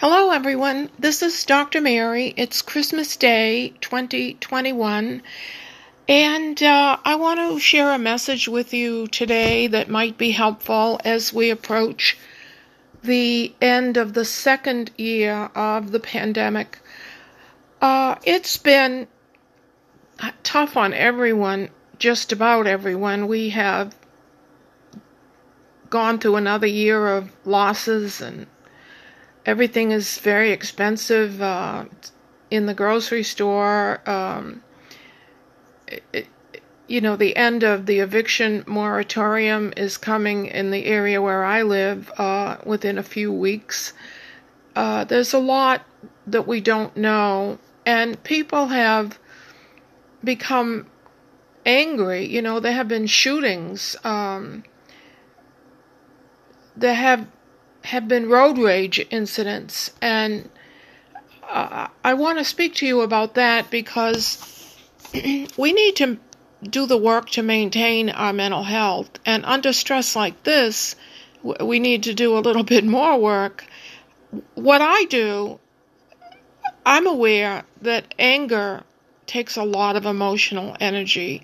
Hello, everyone. This is Dr. Mary. It's Christmas Day 2021. And uh, I want to share a message with you today that might be helpful as we approach the end of the second year of the pandemic. Uh, it's been tough on everyone, just about everyone. We have gone through another year of losses and everything is very expensive uh, in the grocery store. Um, it, you know, the end of the eviction moratorium is coming in the area where I live uh, within a few weeks. Uh, there's a lot that we don't know, and people have become angry. You know, there have been shootings. Um, there have have been road rage incidents, and uh, I want to speak to you about that because we need to do the work to maintain our mental health. And under stress like this, we need to do a little bit more work. What I do, I'm aware that anger takes a lot of emotional energy.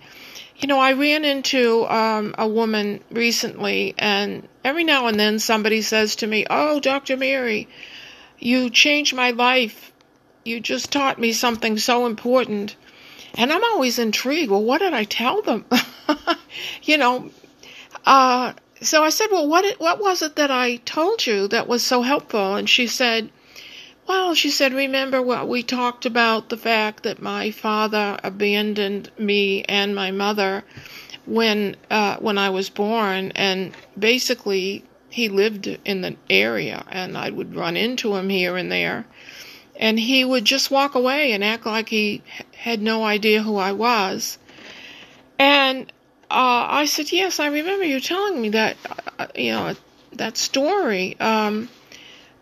You know, I ran into um, a woman recently, and every now and then somebody says to me, Oh, Dr. Mary, you changed my life. You just taught me something so important. And I'm always intrigued. Well, what did I tell them? you know, uh, so I said, Well, what, what was it that I told you that was so helpful? And she said, well, she said, remember what we talked about the fact that my father abandoned me and my mother when uh, when I was born, and basically he lived in the area, and I would run into him here and there, and he would just walk away and act like he had no idea who I was, and uh, I said, yes, I remember you telling me that, uh, you know, that story. Um,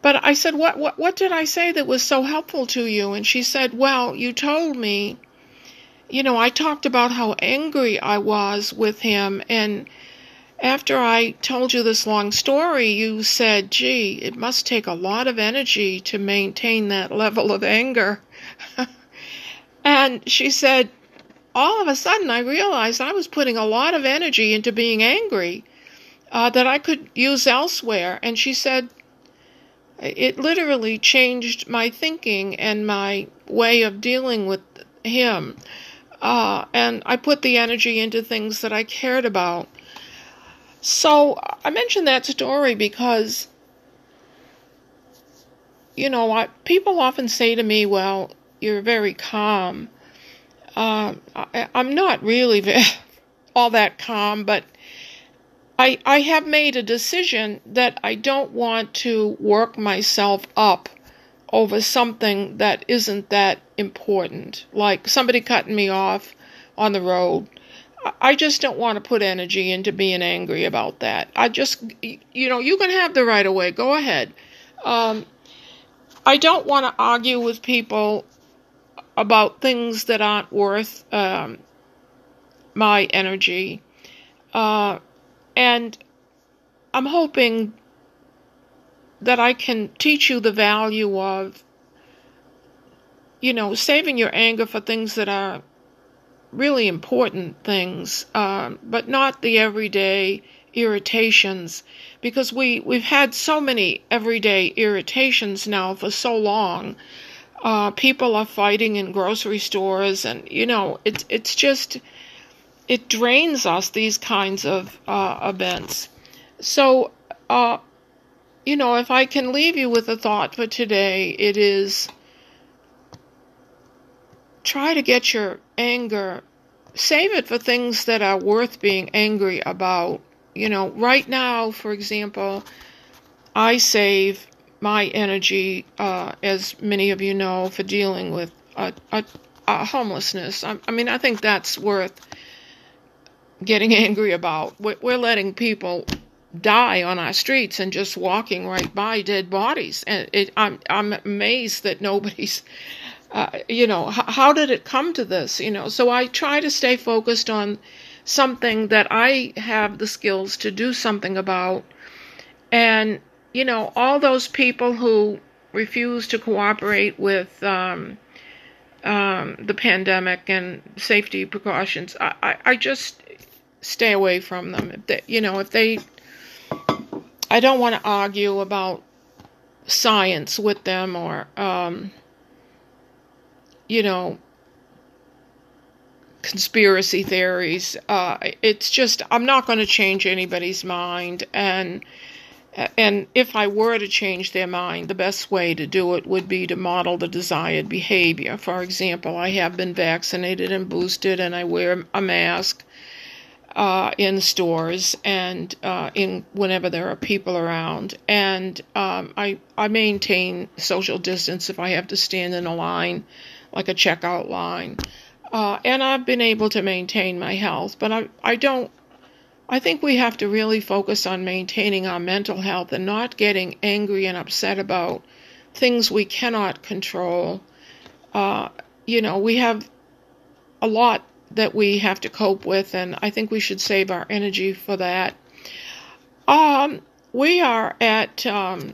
but I said, what, what, what did I say that was so helpful to you? And she said, well, you told me, you know, I talked about how angry I was with him. And after I told you this long story, you said, gee, it must take a lot of energy to maintain that level of anger. and she said, all of a sudden I realized I was putting a lot of energy into being angry uh, that I could use elsewhere. And she said, it literally changed my thinking and my way of dealing with him. Uh, and I put the energy into things that I cared about. So I mentioned that story because, you know, I, people often say to me, well, you're very calm. Uh, I, am not really all that calm, but I, I have made a decision that I don't want to work myself up over something that isn't that important, like somebody cutting me off on the road. I just don't want to put energy into being angry about that. I just, you know, you can have the right of way. Go ahead. Um, I don't want to argue with people about things that aren't worth um, my energy. Uh, and I'm hoping that I can teach you the value of, you know, saving your anger for things that are really important things, uh, but not the everyday irritations, because we we've had so many everyday irritations now for so long. Uh, people are fighting in grocery stores, and you know, it's it's just it drains us these kinds of uh, events. So, uh, you know, if I can leave you with a thought for today, it is try to get your anger, save it for things that are worth being angry about. You know, right now, for example, I save my energy, uh, as many of you know, for dealing with a, homelessness. I, I mean, I think that's worth getting angry about. We're letting people die on our streets and just walking right by dead bodies. And it, I'm I'm amazed that nobody's, uh, you know, h- how did it come to this? You know, so I try to stay focused on something that I have the skills to do something about. And you know, all those people who refuse to cooperate with um, um, the pandemic and safety precautions, I, I, I, just stay away from them. If they, you know, if they, I don't want to argue about science with them or, um, you know, conspiracy theories. Uh, it's just I'm not going to change anybody's mind, and and if I were to change their mind, the best way to do it would be to model the desired behavior. For example, I have been vaccinated and boosted, and I wear a mask uh, in stores and uh, in whenever there are people around, and um, I I maintain social distance if I have to stand in a line, like a checkout line. Uh, and I've been able to maintain my health, but I, I don't. I think we have to really focus on maintaining our mental health and not getting angry and upset about things we cannot control. Uh, you know, we have a lot that we have to cope with, and I think we should save our energy for that. Um, we are at um,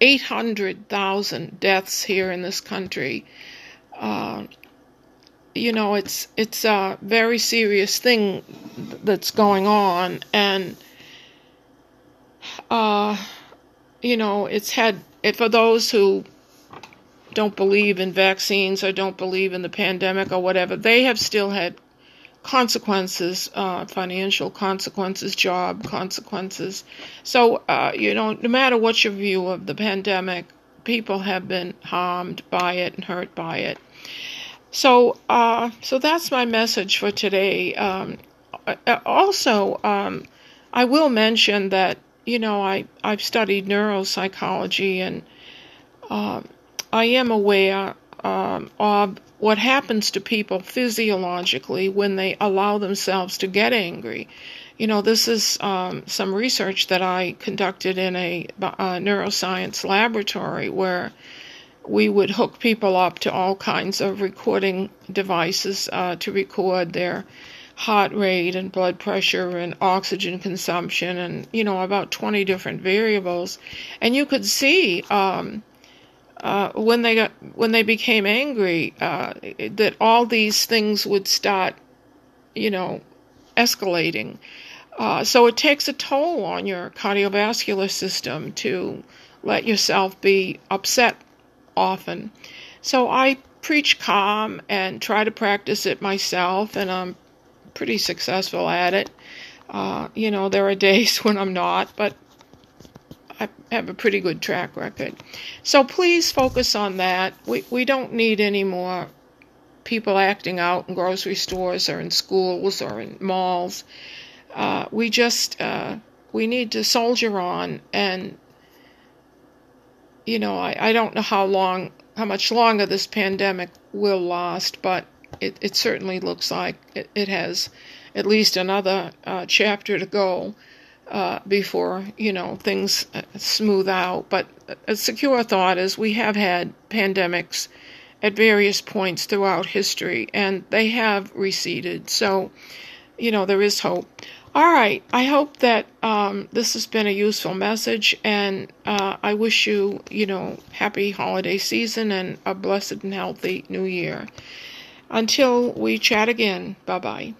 800,000 deaths here in this country. Uh, you know, it's it's a very serious thing that's going on, and uh, you know, it's had for those who don't believe in vaccines or don't believe in the pandemic or whatever. They have still had consequences, uh, financial consequences, job consequences. So, uh, you know, no matter what your view of the pandemic, people have been harmed by it and hurt by it. So, uh, so that's my message for today. Um, uh, also, um, I will mention that you know I I've studied neuropsychology and uh, I am aware um, of what happens to people physiologically when they allow themselves to get angry. You know, this is um, some research that I conducted in a, a neuroscience laboratory where we would hook people up to all kinds of recording devices uh, to record their heart rate and blood pressure and oxygen consumption and you know about 20 different variables and you could see um, uh, when they got when they became angry uh, that all these things would start you know escalating uh, so it takes a toll on your cardiovascular system to let yourself be upset often. So I preach calm and try to practice it myself, and I'm pretty successful at it. Uh, you know, there are days when I'm not, but I have a pretty good track record. So please focus on that. We we don't need any more people acting out in grocery stores or in schools or in malls. Uh, we just uh, we need to soldier on and you know, I, I don't know how long, how much longer this pandemic will last, but it, it certainly looks like it, it has at least another uh, chapter to go uh, before, you know, things uh, smooth out. But a secure thought is we have had pandemics at various points throughout history, and they have receded. So, you know, there is hope. All right. I hope that um, this has been a useful message, and uh, I wish you, you know, happy holiday season and a blessed and healthy new year. Until we chat again, bye bye.